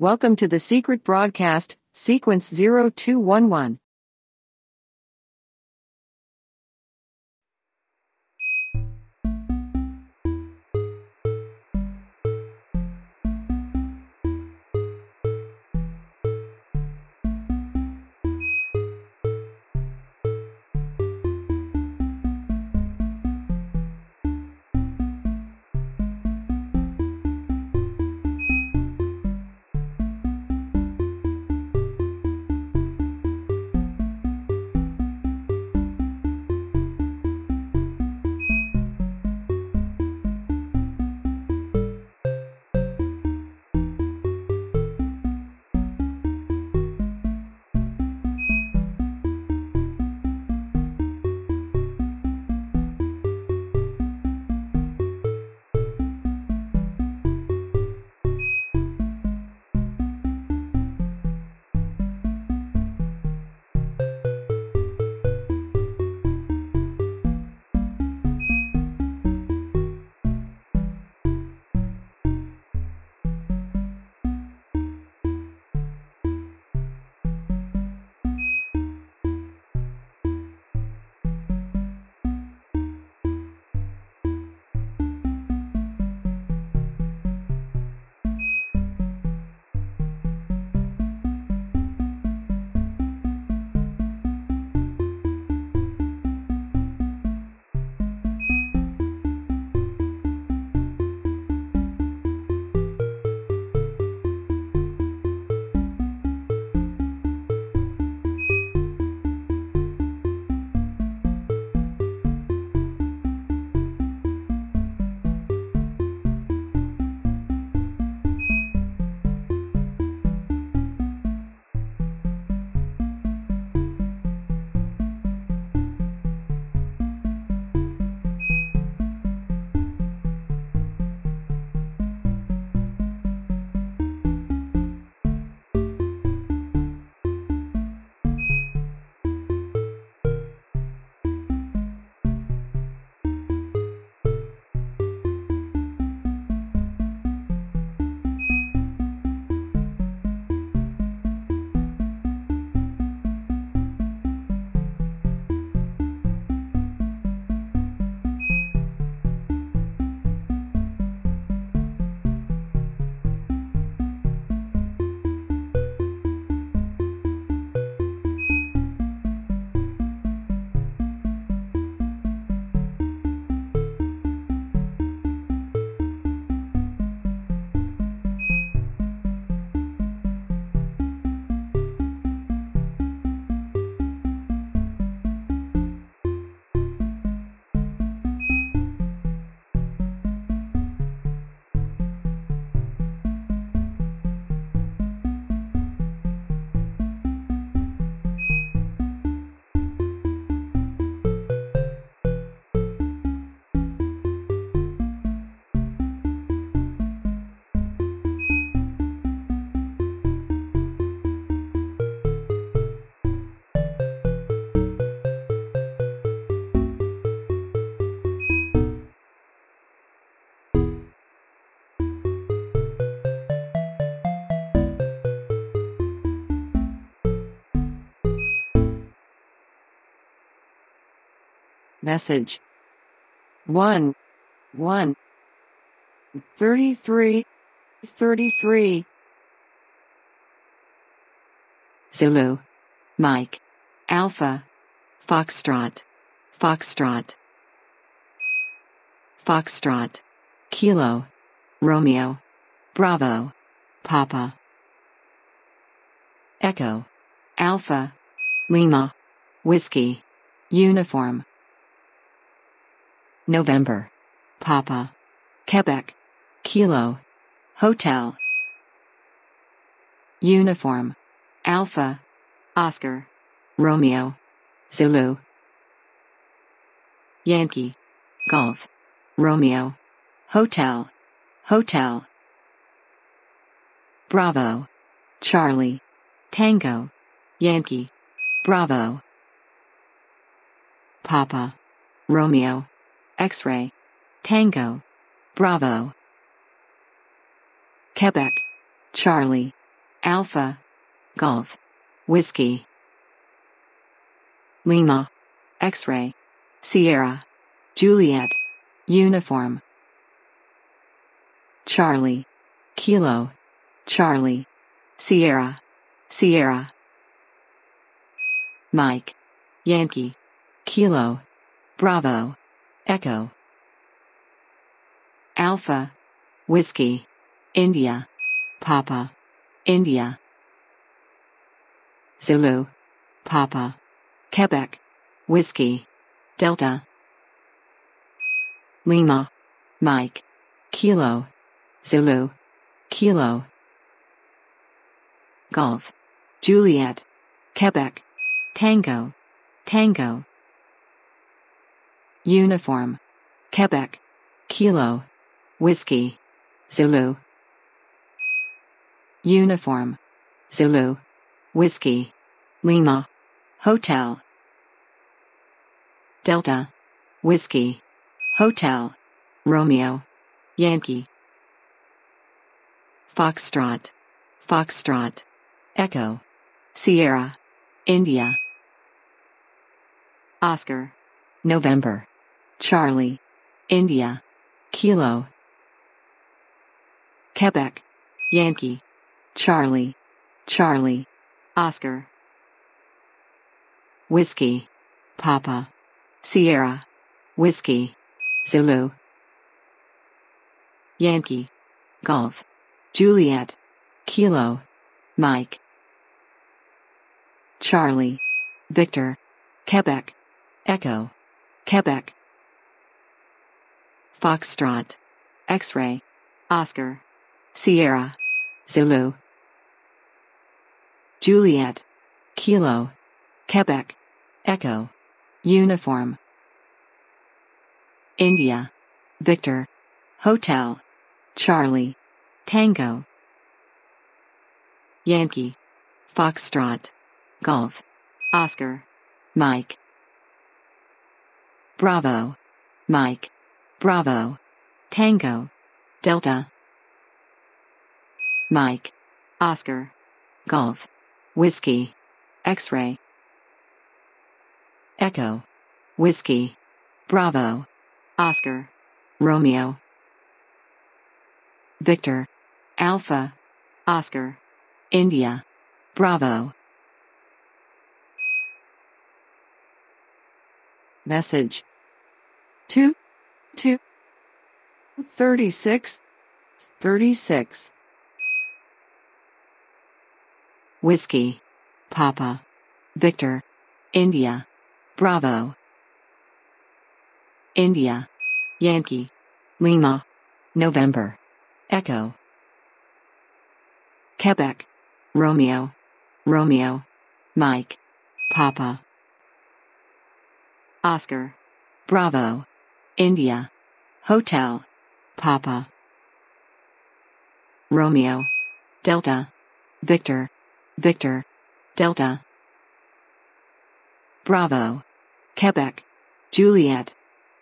Welcome to the secret broadcast, sequence 0211. Message. 1 1 33 33 Zulu, Mike, Alpha, Foxtrot, Foxtrot, Foxtrot, Kilo, Romeo, Bravo, Papa, Echo, Alpha, Lima, Whiskey, Uniform, November, Papa, Quebec, Kilo, Hotel, Uniform, Alpha, Oscar, Romeo, Zulu, Yankee, Golf, Romeo, Hotel, Hotel, Bravo, Charlie, Tango, Yankee, Bravo, Papa, Romeo, X-ray, Tango, Bravo, Quebec, Charlie, Alpha. Golf. Whiskey. Lima. X-ray. Sierra. Juliet. Uniform. Charlie. Kilo. Charlie. Sierra. Sierra. Mike. Yankee. Kilo. Bravo. Echo. Alpha. Whiskey. India. Papa. India. Zulu. Papa. Quebec. Whiskey. Delta. Lima. Mike. Kilo. Zulu. Kilo. Golf. Juliet. Quebec. Tango. Tango. Uniform. Quebec. Kilo. Whiskey. Zulu. Uniform. Zulu. Whiskey. Lima. Hotel. Delta. Whiskey. Hotel. Romeo. Yankee. Foxtrot. Foxtrot. Echo. Sierra. India. Oscar. November. Charlie. India. Kilo. Quebec. Yankee. Charlie. Charlie. Oscar. Whiskey. Papa. Sierra. Whiskey. Zulu. Yankee. Golf. Juliet. Kilo. Mike. Charlie. Victor. Quebec. Echo. Quebec. Foxtrot. X-ray. Oscar. Sierra. Zulu. Juliet. Kilo. Quebec. Echo. Uniform. India. Victor. Hotel. Charlie. Tango. Yankee. Foxtrot. Golf. Oscar. Mike. Bravo. Mike. Bravo. Tango. Delta. Mike. Oscar. Golf. Whiskey. X-ray. Echo. Whiskey. Bravo. Oscar. Romeo. Victor. Alpha. Oscar. India. Bravo. Message 2 2 36 36 Whiskey. Papa. Victor. India. Bravo. India. Yankee. Lima. November. Echo. Quebec. Romeo. Romeo. Mike. Papa. Oscar. Bravo. India. Hotel. Papa. Romeo. Delta. Victor. Victor. Delta. Bravo. Quebec. Juliet.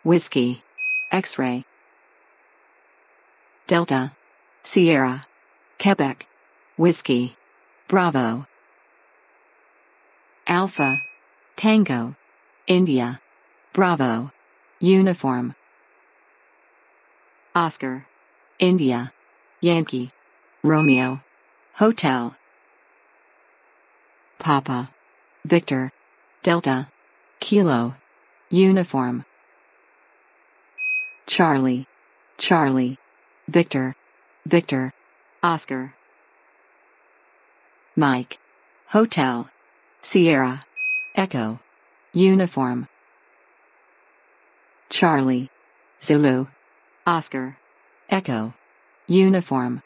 Whiskey. X-ray. Delta. Sierra. Quebec. Whiskey. Bravo. Alpha. Tango. India. Bravo. Uniform. Oscar. India. Yankee. Romeo. Hotel. Papa. Victor. Delta. Kilo. Uniform. Charlie. Charlie. Victor. Victor. Oscar. Mike. Hotel. Sierra. Echo. Uniform. Charlie. Zulu. Oscar. Echo. Uniform.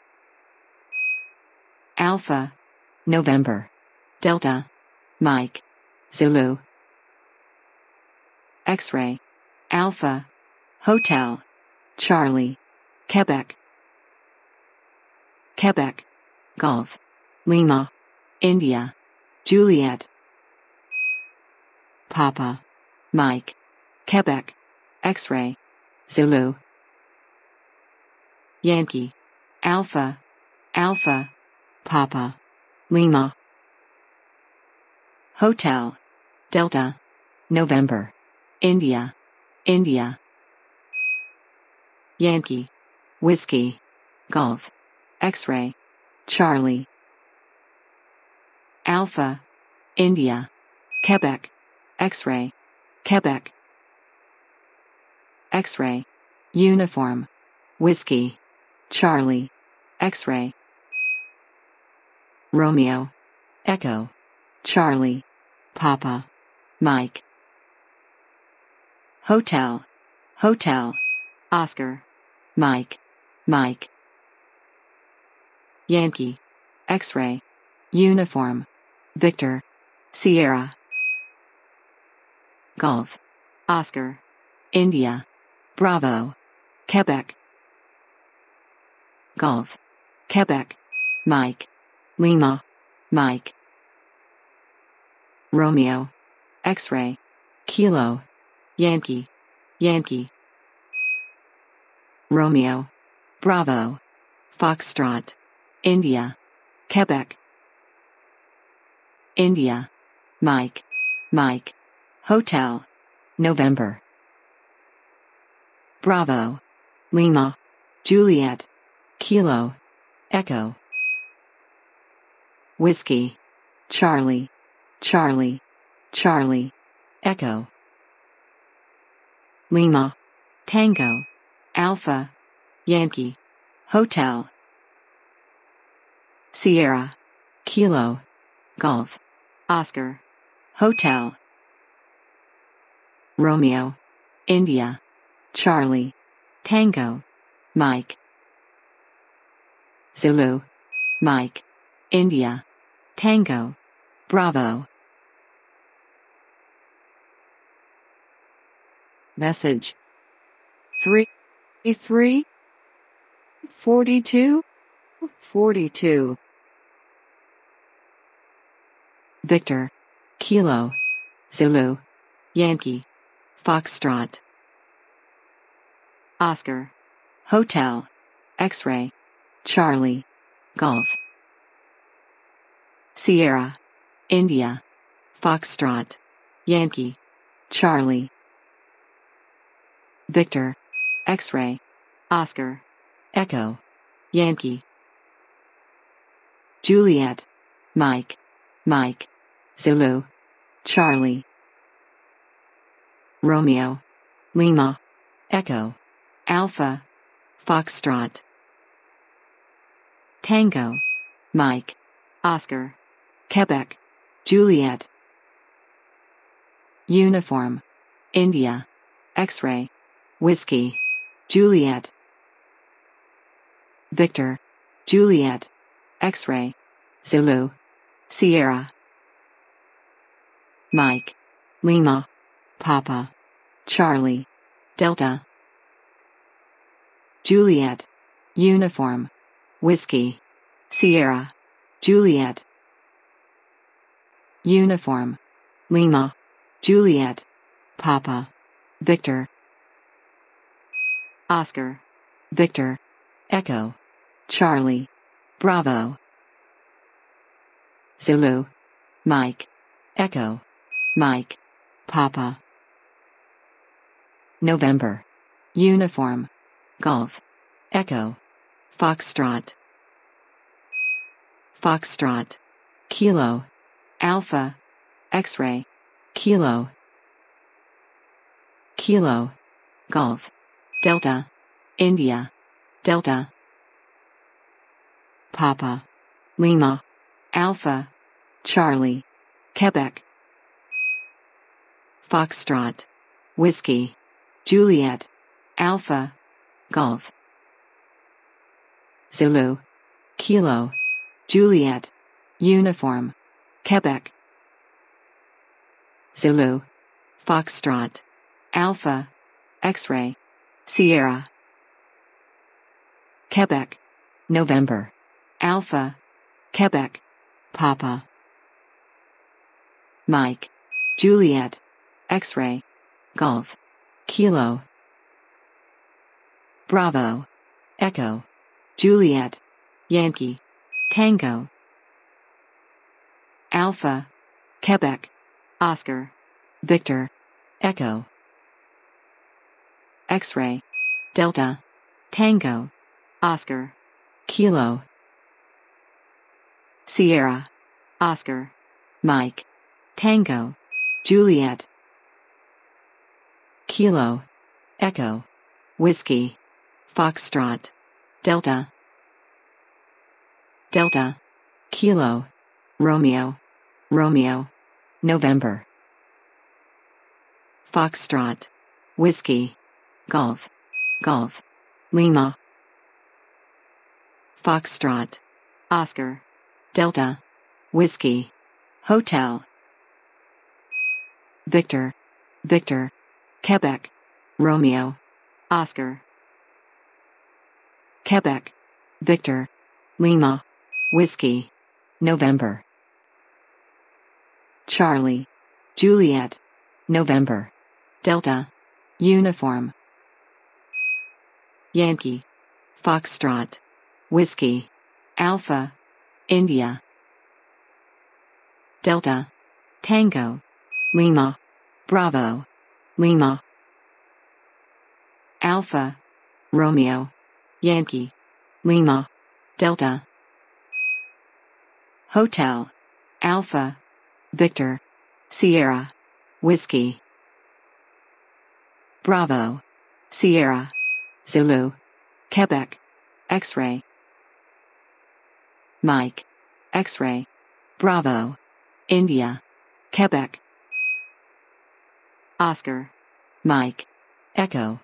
Alpha. November. Delta. Mike. Zulu. X-ray. Alpha. Hotel. Charlie. Quebec. Quebec. Golf. Lima. India. Juliet. Papa. Mike. Quebec. X-ray. Zulu. Yankee. Alpha. Alpha. Papa. Lima. Hotel. Delta. November. India. India. Yankee. Whiskey. Golf. X-ray. Charlie. Alpha. India. Quebec. X-ray. Quebec. X-ray. Uniform. Whiskey. Charlie. X-ray. Romeo. Echo. Charlie. Papa. Mike. Hotel. Hotel. Oscar. Mike. Mike. Yankee. X-ray. Uniform. Victor. Sierra. Golf. Oscar. India. Bravo. Quebec. Golf. Quebec. Mike. Lima. Mike. Romeo. X-ray. Kilo. Yankee. Yankee. Romeo. Bravo. Foxtrot. India. Quebec. India. Mike. Mike. Hotel. November. Bravo. Lima. Juliet. Kilo. Echo. Whiskey. Charlie. Charlie. Charlie. Echo. Lima. Tango. Alpha. Yankee. Hotel. Sierra. Kilo. Golf. Oscar. Hotel. Romeo. India. Charlie. Tango. Mike. Zulu. Mike. India. Tango. Bravo. Message 3 3 42 42 Victor. Kilo. Zulu. Yankee. Foxtrot. Oscar. Hotel. X-ray. Charlie. Golf. Sierra. India. Foxtrot. Yankee. Charlie. Victor. X-ray. Oscar. Echo. Yankee. Juliet. Mike. Mike. Zulu. Charlie. Romeo. Lima. Echo. Alpha. Foxtrot. Tango. Mike. Oscar. Quebec. Juliet. Uniform. India. X-ray. Whiskey. Juliet. Victor. Juliet. X-ray. Zulu. Sierra. Mike. Lima. Papa. Charlie. Delta. Juliet. Uniform. Whiskey. Sierra. Juliet. Uniform. Lima. Juliet. Papa. Victor. Oscar. Victor. Echo. Charlie. Bravo. Zulu. Mike. Echo. Mike. Papa. November. Uniform. Golf. Echo. Foxtrot. Foxtrot. Kilo. Alpha. X-ray. Kilo. Kilo. Golf. Delta. India. Delta. Papa. Lima. Alpha. Charlie. Quebec. Foxtrot. Whiskey. Juliet. Alpha. Golf. Zulu. Kilo. Juliet. Uniform. Quebec. Zulu. Foxtrot. Alpha. X-ray. Sierra. Quebec. November. Alpha. Quebec. Papa. Mike. Juliet. X-ray. Golf. Kilo. Bravo. Echo. Juliet. Yankee. Tango. Alpha, Quebec, Oscar, Victor, Echo, X ray, Delta, Tango, Oscar, Kilo, Sierra, Oscar, Mike, Tango, Juliet, Kilo, Echo, Whiskey, Foxtrot, Delta, Delta, Kilo, Romeo, Romeo, November, Foxtrot, Whiskey, Golf, Golf, Lima, Foxtrot, Oscar, Delta, Whiskey, Hotel, Victor, Victor, Quebec, Romeo, Oscar, Quebec, Victor, Lima, Whiskey, November, Charlie, Juliet, November, Delta, Uniform, Yankee, Foxtrot, Whiskey, Alpha, India, Delta, Tango, Lima, Bravo, Lima, Alpha, Romeo, Yankee, Lima, Delta, Hotel, Alpha, Victor, Sierra, Whiskey, Bravo, Sierra, Zulu, Quebec, X-ray, Mike, X-ray, Bravo, India, Quebec, Oscar, Mike, Echo,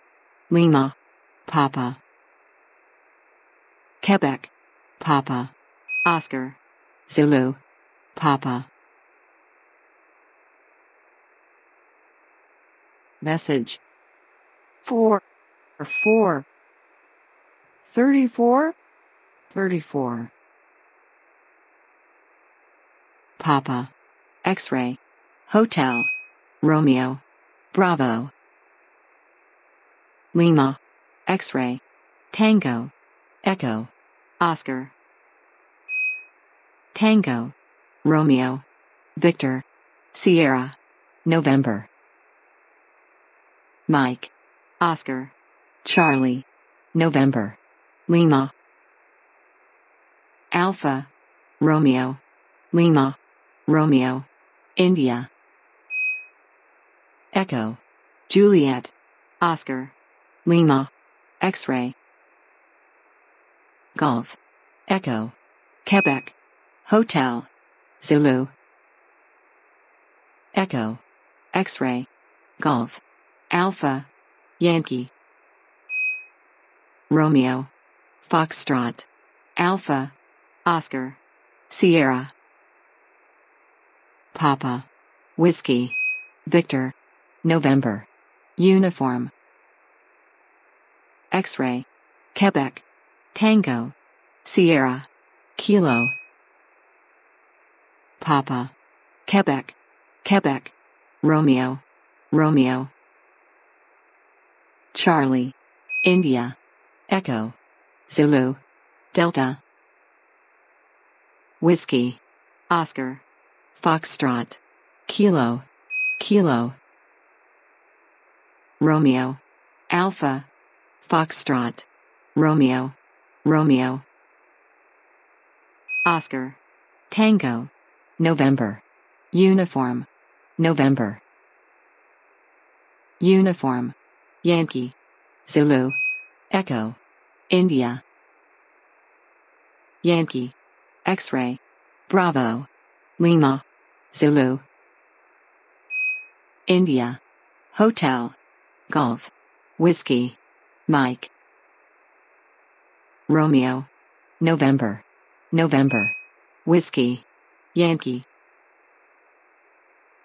Lima, Papa, Quebec, Papa, Oscar, Zulu, Papa. Message. 4 or 4 34 34 Papa, X-ray, Hotel, Romeo, Bravo, Lima, X-ray, Tango, Echo, Oscar, Tango, Romeo, Victor, Sierra, November, Mike, Oscar, Charlie, November, Lima, Alpha, Romeo, Lima, Romeo, India, Echo, Juliet, Oscar, Lima, X-ray, Golf, Echo, Quebec, Hotel, Zulu, Echo, X-ray, Golf, Alpha, Yankee, Romeo, Foxtrot, Alpha, Oscar, Sierra, Papa, Whiskey, Victor, November, Uniform, X-ray, Quebec, Tango, Sierra, Kilo, Papa, Quebec, Quebec, Romeo, Romeo, Charlie, India, Echo, Zulu, Delta, Whiskey, Oscar, Foxtrot, Kilo, Kilo, Romeo, Alpha, Foxtrot, Romeo, Romeo, Oscar, Tango, November, Uniform, November, Uniform, Yankee, Zulu, Echo, India, Yankee, X-ray, Bravo, Lima, Zulu, India, Hotel, Golf, Whiskey, Mike, Romeo, November, November, Whiskey, Yankee,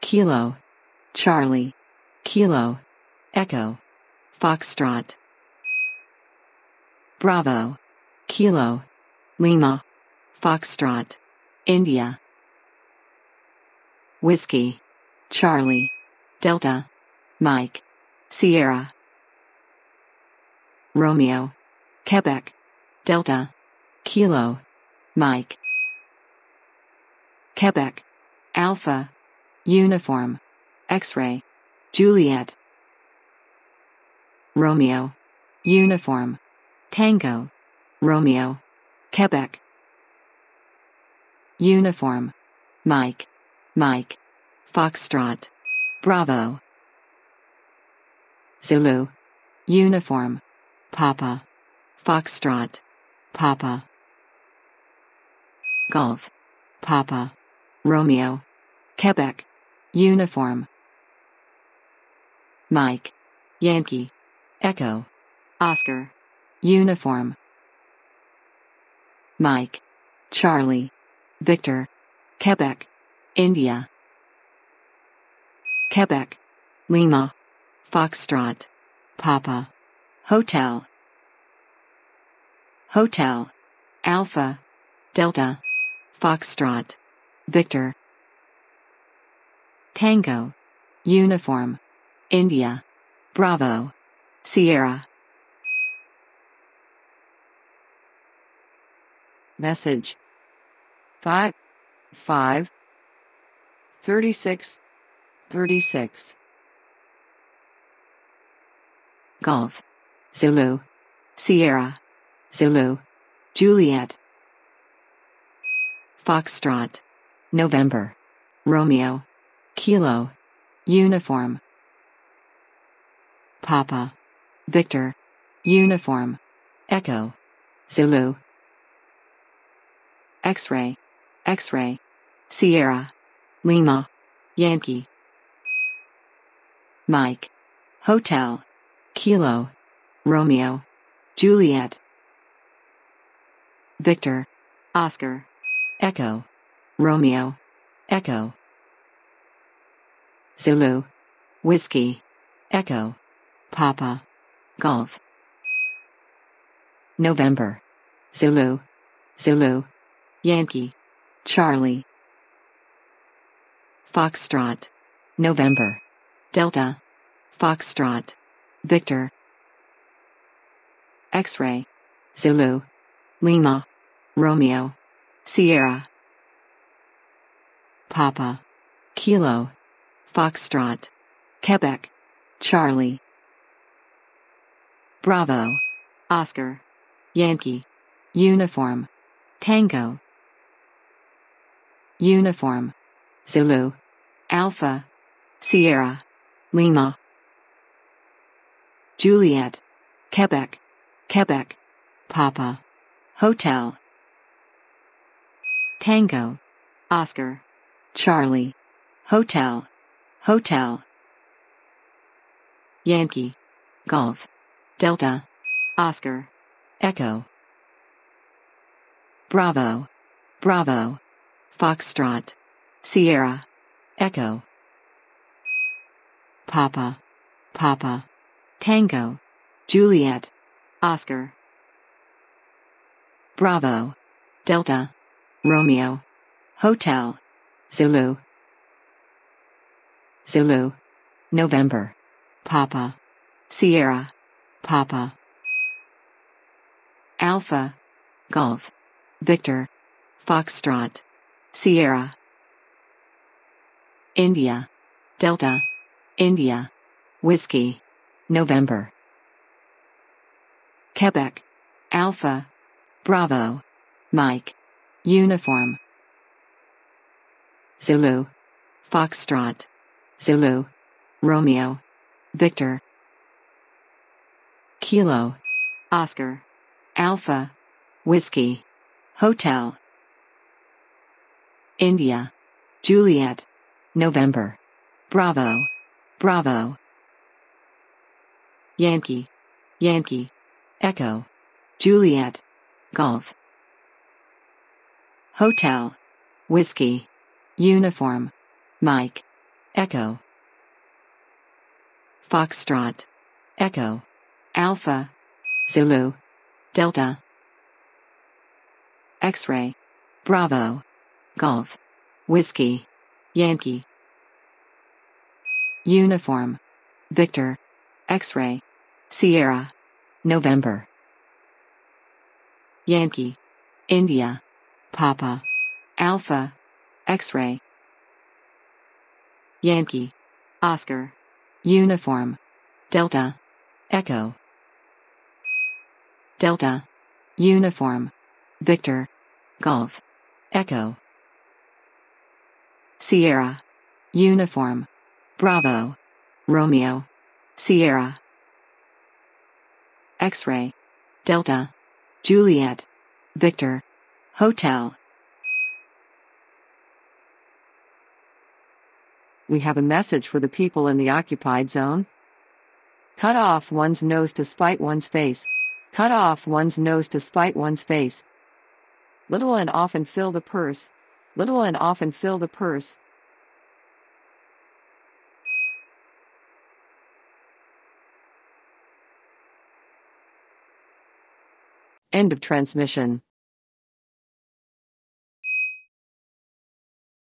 Kilo, Charlie, Kilo, Echo, Foxtrot, Bravo, Kilo, Lima, Foxtrot, India, Whiskey, Charlie, Delta, Mike, Sierra, Romeo, Quebec, Delta, Kilo, Mike, Quebec, Alpha. Uniform. X-ray. Juliet. Romeo. Uniform. Tango. Romeo. Quebec. Uniform. Mike. Mike. Foxtrot. Bravo. Zulu. Uniform. Papa. Foxtrot. Papa. Golf. Papa. Romeo. Quebec. Uniform. Mike. Yankee. Echo. Oscar. Uniform. Mike. Charlie. Victor. Quebec. India. Quebec. Lima. Foxtrot. Papa. Hotel. Hotel. Alpha. Delta. Foxtrot. Victor. Tango. Uniform. India. Bravo. Sierra. Message 5 5 36 36 Golf. Zulu. Sierra. Zulu. Juliet. Foxtrot. November. Romeo. Kilo. Uniform. Papa. Victor. Uniform. Echo. Zulu. X-ray. X-ray. Sierra. Lima. Yankee. Mike. Hotel. Kilo. Romeo. Juliet. Victor. Oscar. Echo. Romeo. Echo. Zulu. Whiskey. Echo. Papa. Golf. November. Zulu. Zulu. Yankee. Charlie. Foxtrot. November. Delta. Foxtrot. Victor. X-ray. Zulu. Lima. Romeo. Sierra. Papa. Kilo. Foxtrot. Quebec. Charlie. Bravo. Oscar. Yankee. Uniform. Tango. Uniform. Zulu. Alpha. Sierra. Lima. Juliet. Quebec. Quebec. Papa. Hotel. Tango. Oscar. Charlie. Hotel. Hotel. Yankee. Golf. Delta. Oscar. Echo. Bravo. Bravo. Foxtrot. Sierra. Echo. Papa. Papa. Tango. Juliet. Oscar. Bravo. Delta. Romeo. Hotel. Zulu. Zulu. November. Papa. Sierra. Papa. Alpha. Golf. Victor. Foxtrot. Sierra. India. Delta. India. Whiskey. November. Quebec. Alpha. Bravo. Mike. Uniform. Zulu. Foxtrot. Zulu. Romeo. Victor. Kilo. Oscar. Alpha. Whiskey. Hotel. India. Juliet. November. Bravo. Bravo. Yankee. Yankee. Echo. Juliet. Golf. Hotel. Whiskey. Uniform. Mike. Echo. Foxtrot. Echo. Alpha. Zulu. Delta. X-ray. Bravo. Golf. Whiskey. Yankee. Uniform. Victor. X-ray. Sierra. November. Yankee. India. Papa. Alpha. X-ray. Yankee. Oscar. Uniform. Delta. Echo. Delta. Uniform. Victor. Golf. Echo. Sierra. Uniform. Bravo. Romeo. Sierra. X-ray. Delta. Juliet. Victor. Hotel. We have a message for the people in the occupied zone. Cut off one's nose to spite one's face. Cut off one's nose to spite one's face. Little and often fill the purse. Little and often fill the purse. End of transmission.